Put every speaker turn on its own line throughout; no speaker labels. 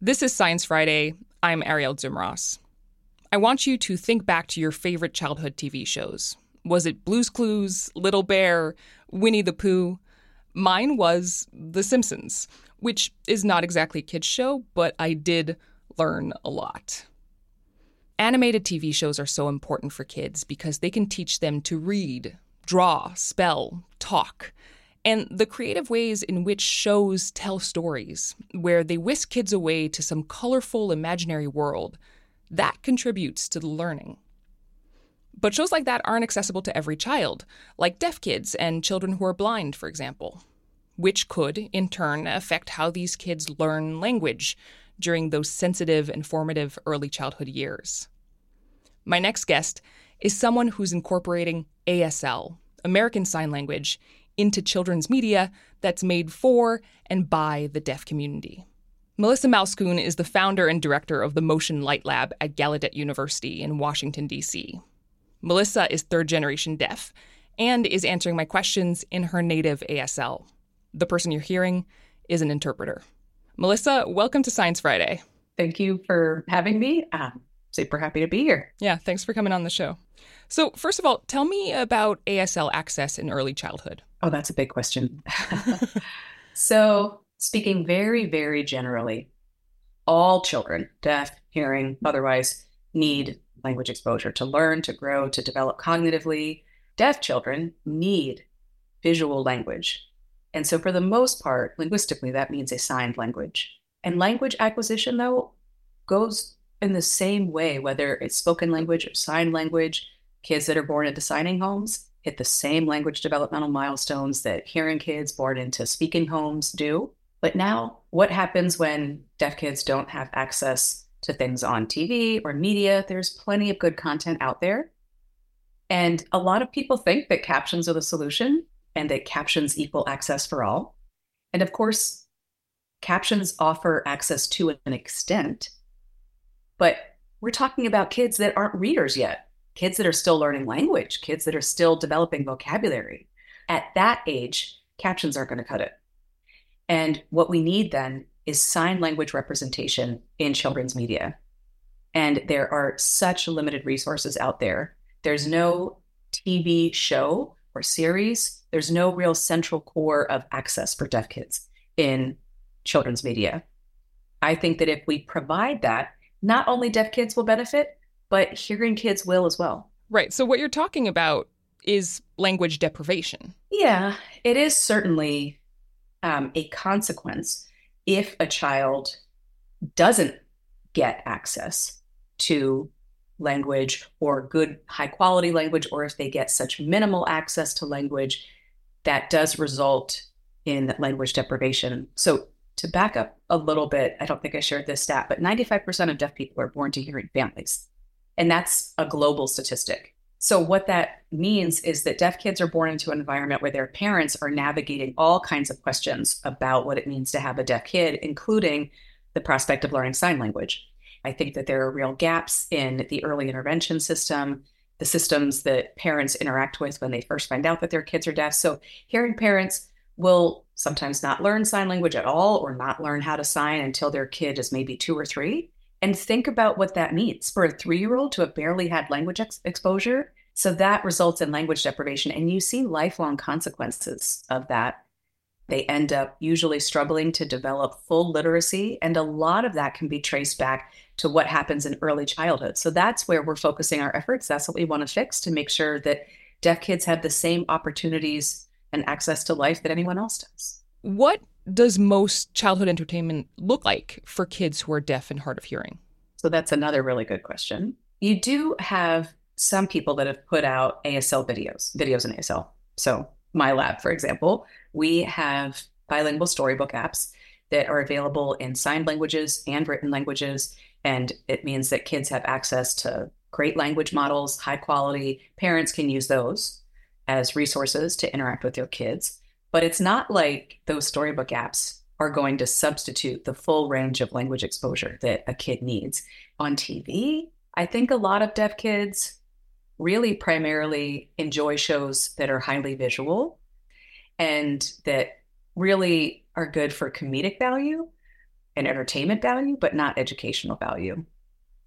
This is Science Friday. I'm Ariel Zumros. I want you to think back to your favorite childhood TV shows. Was it Blue's Clues, Little Bear, Winnie the Pooh? Mine was The Simpsons, which is not exactly a kids' show, but I did learn a lot. Animated TV shows are so important for kids because they can teach them to read, draw, spell, talk, and the creative ways in which shows tell stories, where they whisk kids away to some colorful imaginary world, that contributes to the learning. But shows like that aren't accessible to every child, like deaf kids and children who are blind, for example, which could, in turn, affect how these kids learn language during those sensitive and formative early childhood years. My next guest is someone who's incorporating ASL, American Sign Language, into children's media that's made for and by the deaf community. Melissa Malzkuhn is the founder and director of the Motion Light Lab at Gallaudet University in Washington, D.C. Melissa is third generation deaf and is answering my questions in her native ASL. The person you're hearing is an interpreter. Melissa, welcome to Science Friday.
Thank you for having me. I'm super happy to be here.
Yeah, thanks for coming on the show. So, first of all, tell me about ASL access in early childhood.
Oh, that's a big question. so, speaking very, very generally, all children, deaf, hearing, otherwise, need language exposure to learn, to grow, to develop cognitively. Deaf children need visual language. And so, for the most part, linguistically, that means a signed language. And language acquisition, though, goes in the same way, whether it's spoken language or sign language. Kids that are born into signing homes hit the same language developmental milestones that hearing kids born into speaking homes do. But now, what happens when deaf kids don't have access to things on TV or media? There's plenty of good content out there. And a lot of people think that captions are the solution and that captions equal access for all. And of course, captions offer access to an extent, but we're talking about kids that aren't readers yet kids that are still learning language, kids that are still developing vocabulary. At that age, captions aren't going to cut it. And what we need then is sign language representation in children's media. And there are such limited resources out there. There's no TV show or series, there's no real central core of access for deaf kids in children's media. I think that if we provide that, not only deaf kids will benefit, but hearing kids will as well.
Right. So, what you're talking about is language deprivation.
Yeah, it is certainly um, a consequence if a child doesn't get access to language or good high quality language, or if they get such minimal access to language, that does result in language deprivation. So, to back up a little bit, I don't think I shared this stat, but 95% of deaf people are born to hearing families. And that's a global statistic. So, what that means is that deaf kids are born into an environment where their parents are navigating all kinds of questions about what it means to have a deaf kid, including the prospect of learning sign language. I think that there are real gaps in the early intervention system, the systems that parents interact with when they first find out that their kids are deaf. So, hearing parents will sometimes not learn sign language at all or not learn how to sign until their kid is maybe two or three and think about what that means for a three year old to have barely had language ex- exposure. So that results in language deprivation. And you see lifelong consequences of that. They end up usually struggling to develop full literacy. And a lot of that can be traced back to what happens in early childhood. So that's where we're focusing our efforts. That's what we want to fix to make sure that deaf kids have the same opportunities and access to life that anyone else does.
What does most childhood entertainment look like for kids who are deaf and hard of hearing?
So that's another really good question. You do have some people that have put out ASL videos, videos in ASL. So my lab, for example, we have bilingual storybook apps that are available in signed languages and written languages. And it means that kids have access to great language models, high quality. Parents can use those as resources to interact with their kids. But it's not like those storybook apps are going to substitute the full range of language exposure that a kid needs. On TV, I think a lot of deaf kids really primarily enjoy shows that are highly visual and that really are good for comedic value and entertainment value, but not educational value.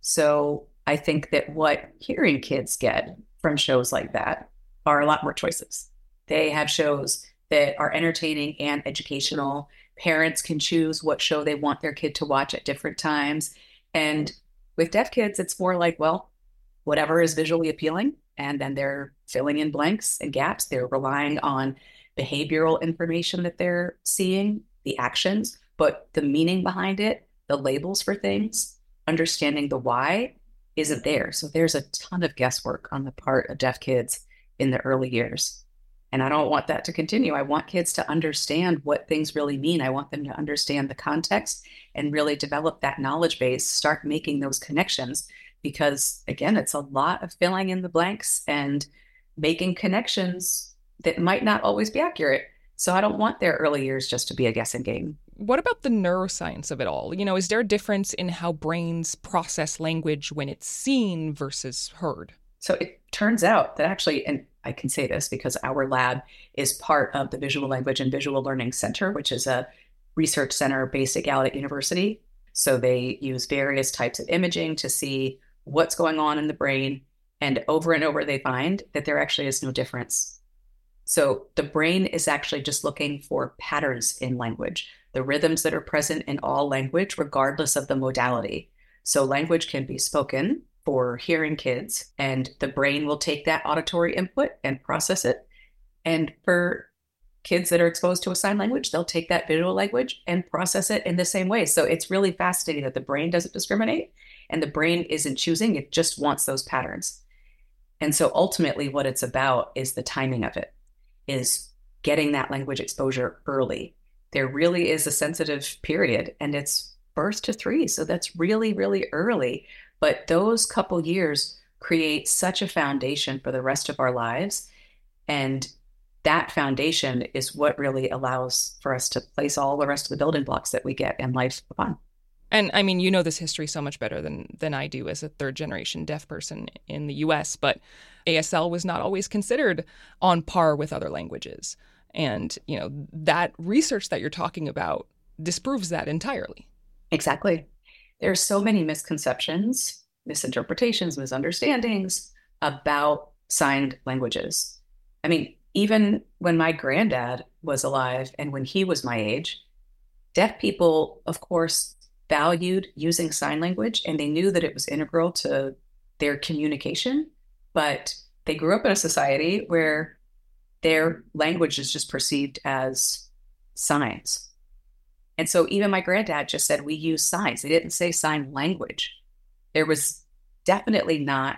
So I think that what hearing kids get from shows like that are a lot more choices. They have shows that are entertaining and educational. Parents can choose what show they want their kid to watch at different times. And with deaf kids, it's more like, well, whatever is visually appealing. And then they're filling in blanks and gaps. They're relying on behavioral information that they're seeing, the actions, but the meaning behind it, the labels for things, understanding the why isn't there. So there's a ton of guesswork on the part of deaf kids in the early years. And I don't want that to continue. I want kids to understand what things really mean. I want them to understand the context and really develop that knowledge base, start making those connections. Because again, it's a lot of filling in the blanks and making connections that might not always be accurate. So I don't want their early years just to be a guessing game.
What about the neuroscience of it all? You know, is there a difference in how brains process language when it's seen versus heard?
So it turns out that actually, and I can say this because our lab is part of the Visual Language and Visual Learning Center, which is a research center based at Gallaudet University. So they use various types of imaging to see what's going on in the brain. And over and over, they find that there actually is no difference. So the brain is actually just looking for patterns in language, the rhythms that are present in all language, regardless of the modality. So language can be spoken for hearing kids, and the brain will take that auditory input and process it. And for kids that are exposed to a sign language, they'll take that visual language and process it in the same way. So it's really fascinating that the brain doesn't discriminate and the brain isn't choosing, it just wants those patterns. And so ultimately, what it's about is the timing of it, is getting that language exposure early. There really is a sensitive period, and it's birth to three. So that's really, really early but those couple years create such a foundation for the rest of our lives. And that foundation is what really allows for us to place all the rest of the building blocks that we get in life upon.
And I mean, you know this history so much better than than I do as a third generation deaf person in the US, but ASL was not always considered on par with other languages. And, you know, that research that you're talking about disproves that entirely.
Exactly. There are so many misconceptions, misinterpretations, misunderstandings about signed languages. I mean, even when my granddad was alive and when he was my age, deaf people, of course, valued using sign language and they knew that it was integral to their communication. But they grew up in a society where their language is just perceived as signs. And so even my granddad just said we use signs. They didn't say sign language. There was definitely not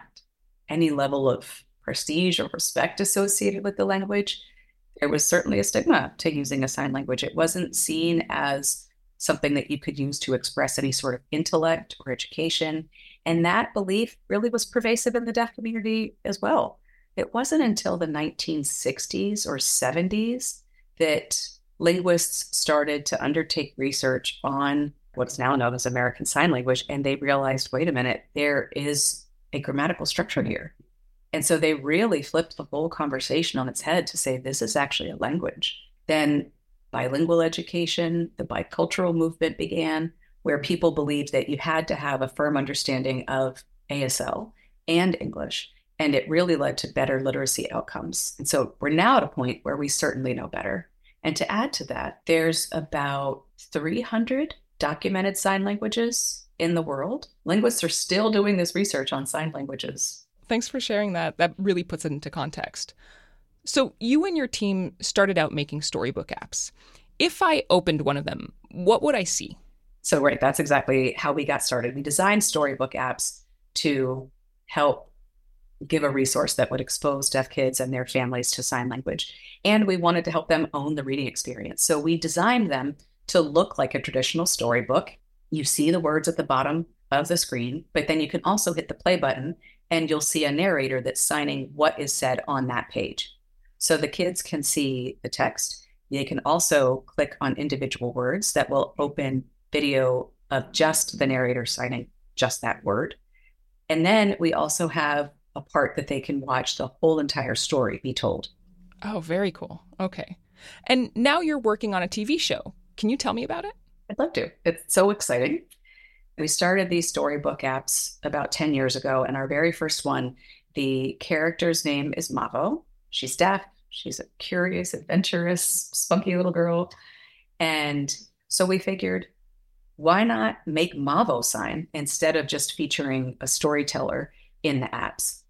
any level of prestige or respect associated with the language. There was certainly a stigma to using a sign language. It wasn't seen as something that you could use to express any sort of intellect or education. And that belief really was pervasive in the deaf community as well. It wasn't until the 1960s or 70s that linguists started to undertake research on what's now known as American Sign Language, and they realized wait a minute, there is a grammatical structure here. And so they really flipped the whole conversation on its head to say this is actually a language. Then bilingual education, the bicultural movement began, where people believed that you had to have a firm understanding of ASL and English. And it really led to better literacy outcomes. And so we're now at a point where we certainly know better. And to add to that, there's about 300 documented sign languages in the world. Linguists are still doing this research on sign languages.
Thanks for sharing that. That really puts it into context. So, you and your team started out making storybook apps. If I opened one of them, what would I see?
So, right, that's exactly how we got started. We designed storybook apps to help give a resource that would expose deaf kids and their families to sign language. And we wanted to help them own the reading experience. So we designed them to look like a traditional storybook. You see the words at the bottom of the screen, but then you can also hit the play button and you'll see a narrator that's signing what is said on that page. So the kids can see the text. They can also click on individual words that will open video of just the narrator signing just that word. And then we also have a part that they can watch the whole entire story be told.
Oh, very cool. Okay. And now you're working on a TV show. Can you tell me about it?
I'd love to. It's so exciting. We started these storybook apps about 10 years ago, and our very first one, the character's name is Mavo. She's deaf. She's a curious, adventurous, spunky little girl. And so we figured, why not make Mavo sign instead of just featuring a storyteller in the apps?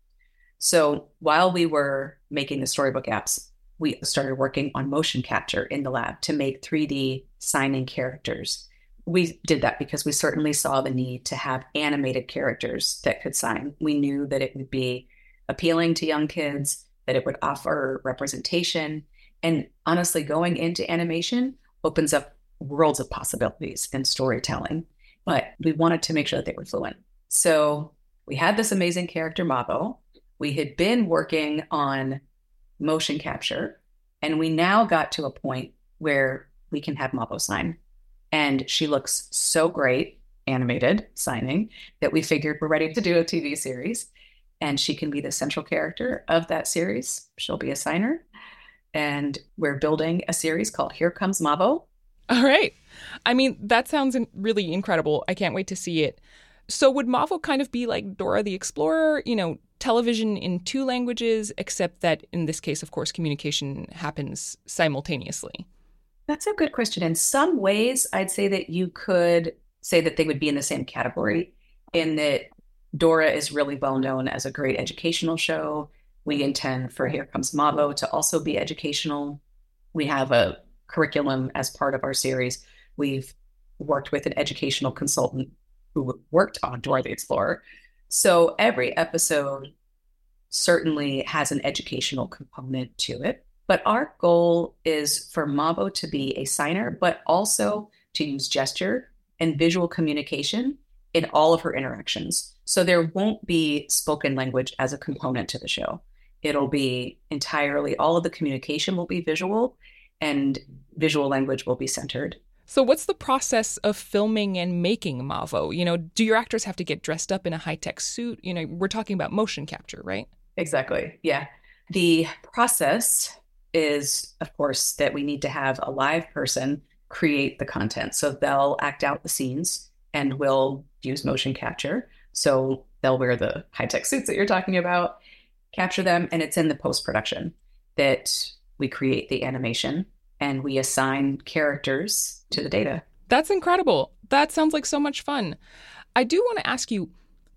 So while we were making the storybook apps, we started working on motion capture in the lab to make 3D signing characters. We did that because we certainly saw the need to have animated characters that could sign. We knew that it would be appealing to young kids, that it would offer representation. And honestly, going into animation opens up worlds of possibilities in storytelling. But we wanted to make sure that they were fluent. So we had this amazing character, Mavo. We had been working on motion capture, and we now got to a point where we can have Mavo sign. And she looks so great, animated signing, that we figured we're ready to do a TV series and she can be the central character of that series. She'll be a signer. And we're building a series called Here Comes Mavo.
All right. I mean, that sounds really incredible. I can't wait to see it. So, would Mavo kind of be like Dora the Explorer, you know, television in two languages, except that in this case, of course, communication happens simultaneously?
That's a good question. In some ways, I'd say that you could say that they would be in the same category, in that Dora is really well known as a great educational show. We intend for Here Comes Mavo to also be educational. We have a curriculum as part of our series. We've worked with an educational consultant who worked on Dora the Explorer. So every episode certainly has an educational component to it. But our goal is for Mavo to be a signer, but also to use gesture and visual communication in all of her interactions. So there won't be spoken language as a component to the show. It'll be entirely all of the communication will be visual and visual language will be centered.
So what's the process of filming and making Mavo? You know, do your actors have to get dressed up in a high-tech suit? You know, we're talking about motion capture, right?
Exactly. Yeah. The process is of course that we need to have a live person create the content. So they'll act out the scenes and we'll use motion capture. So they'll wear the high tech suits that you're talking about, capture them, and it's in the post production that we create the animation and we assign characters to the data.
That's incredible. That sounds like so much fun. I do want to ask you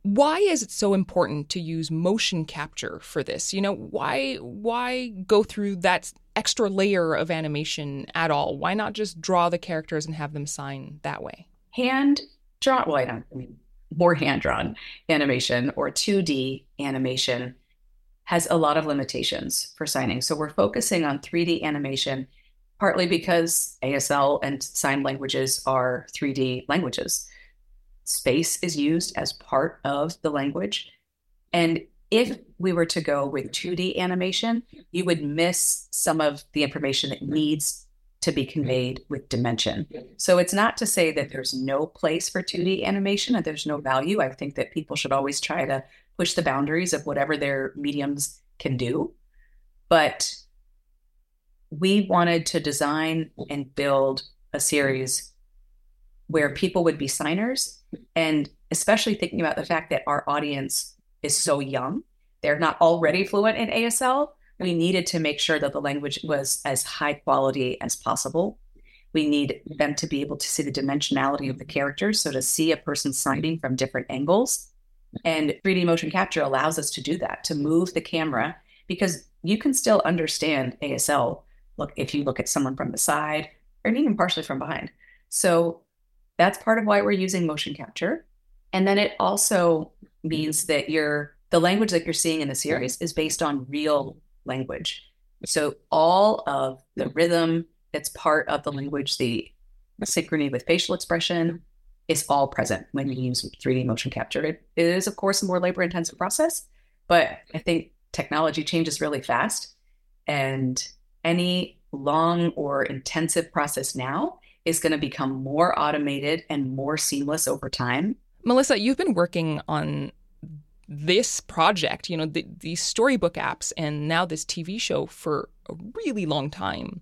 why is it so important to use motion capture for this? You know, why why go through that extra layer of animation at all? Why not just draw the characters and have them sign that way?
Hand draw well, I don't I mean more hand drawn animation or 2D animation has a lot of limitations for signing. So we're focusing on 3D animation partly because ASL and sign languages are 3D languages. Space is used as part of the language. And if we were to go with 2D animation, you would miss some of the information that needs to be conveyed with dimension. So it's not to say that there's no place for 2D animation and there's no value. I think that people should always try to push the boundaries of whatever their mediums can do. But we wanted to design and build a series where people would be signers and especially thinking about the fact that our audience is so young they're not already fluent in asl we needed to make sure that the language was as high quality as possible. We need them to be able to see the dimensionality of the characters. So to see a person signing from different angles. And 3D motion capture allows us to do that, to move the camera, because you can still understand ASL. Look, if you look at someone from the side or even partially from behind. So that's part of why we're using motion capture. And then it also means that you're the language that you're seeing in the series is based on real language. So all of the rhythm that's part of the language, the synchrony with facial expression, is all present when you use 3D motion capture. It, it is, of course, a more labor intensive process, but I think technology changes really fast. And any long or intensive process now is going to become more automated and more seamless over time.
Melissa, you've been working on this project, you know, the, these storybook apps and now this TV show for a really long time.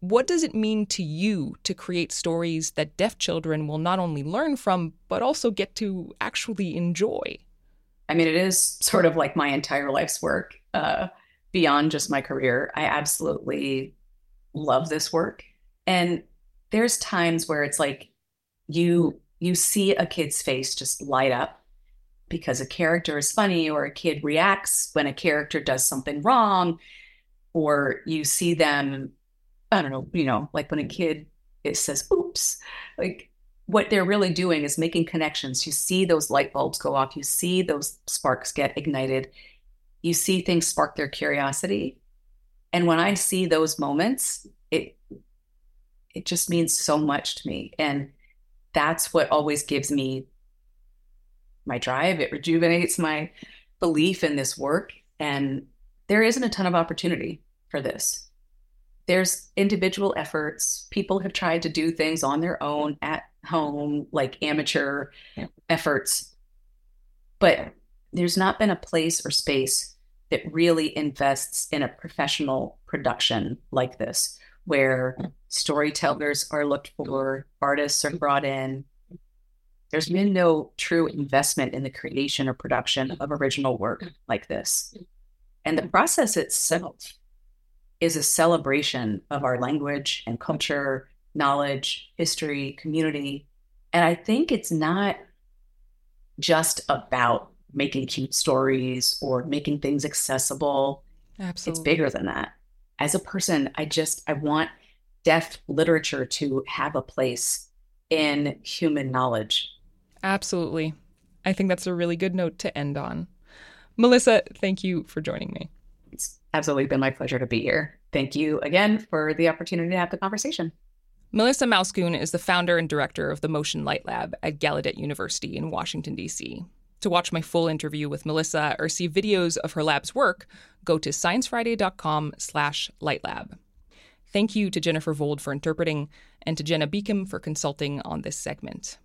What does it mean to you to create stories that deaf children will not only learn from, but also get to actually enjoy?
I mean, it is sort of like my entire life's work uh, beyond just my career. I absolutely love this work. And there's times where it's like you you see a kid's face just light up because a character is funny or a kid reacts when a character does something wrong or you see them i don't know you know like when a kid it says oops like what they're really doing is making connections you see those light bulbs go off you see those sparks get ignited you see things spark their curiosity and when i see those moments it it just means so much to me and that's what always gives me my drive. It rejuvenates my belief in this work. And there isn't a ton of opportunity for this. There's individual efforts. People have tried to do things on their own at home, like amateur yeah. efforts. But there's not been a place or space that really invests in a professional production like this, where storytellers are looked for, artists are brought in, there's been no true investment in the creation or production of original work like this. And the process itself is a celebration of our language and culture, knowledge, history, community. And I think it's not just about making cute stories or making things accessible.
Absolutely.
It's bigger than that. As a person, I just I want deaf literature to have a place in human knowledge
Absolutely. I think that's a really good note to end on. Melissa, thank you for joining me.
It's absolutely been my pleasure to be here. Thank you again for the opportunity to have the conversation.
Melissa Malzkuhn is the founder and director of the Motion Light Lab at Gallaudet University in Washington, D.C. To watch my full interview with Melissa or see videos of her lab's work, go to sciencefriday.com slash lightlab. Thank you to Jennifer Vold for interpreting and to Jenna Beacom for consulting on this segment.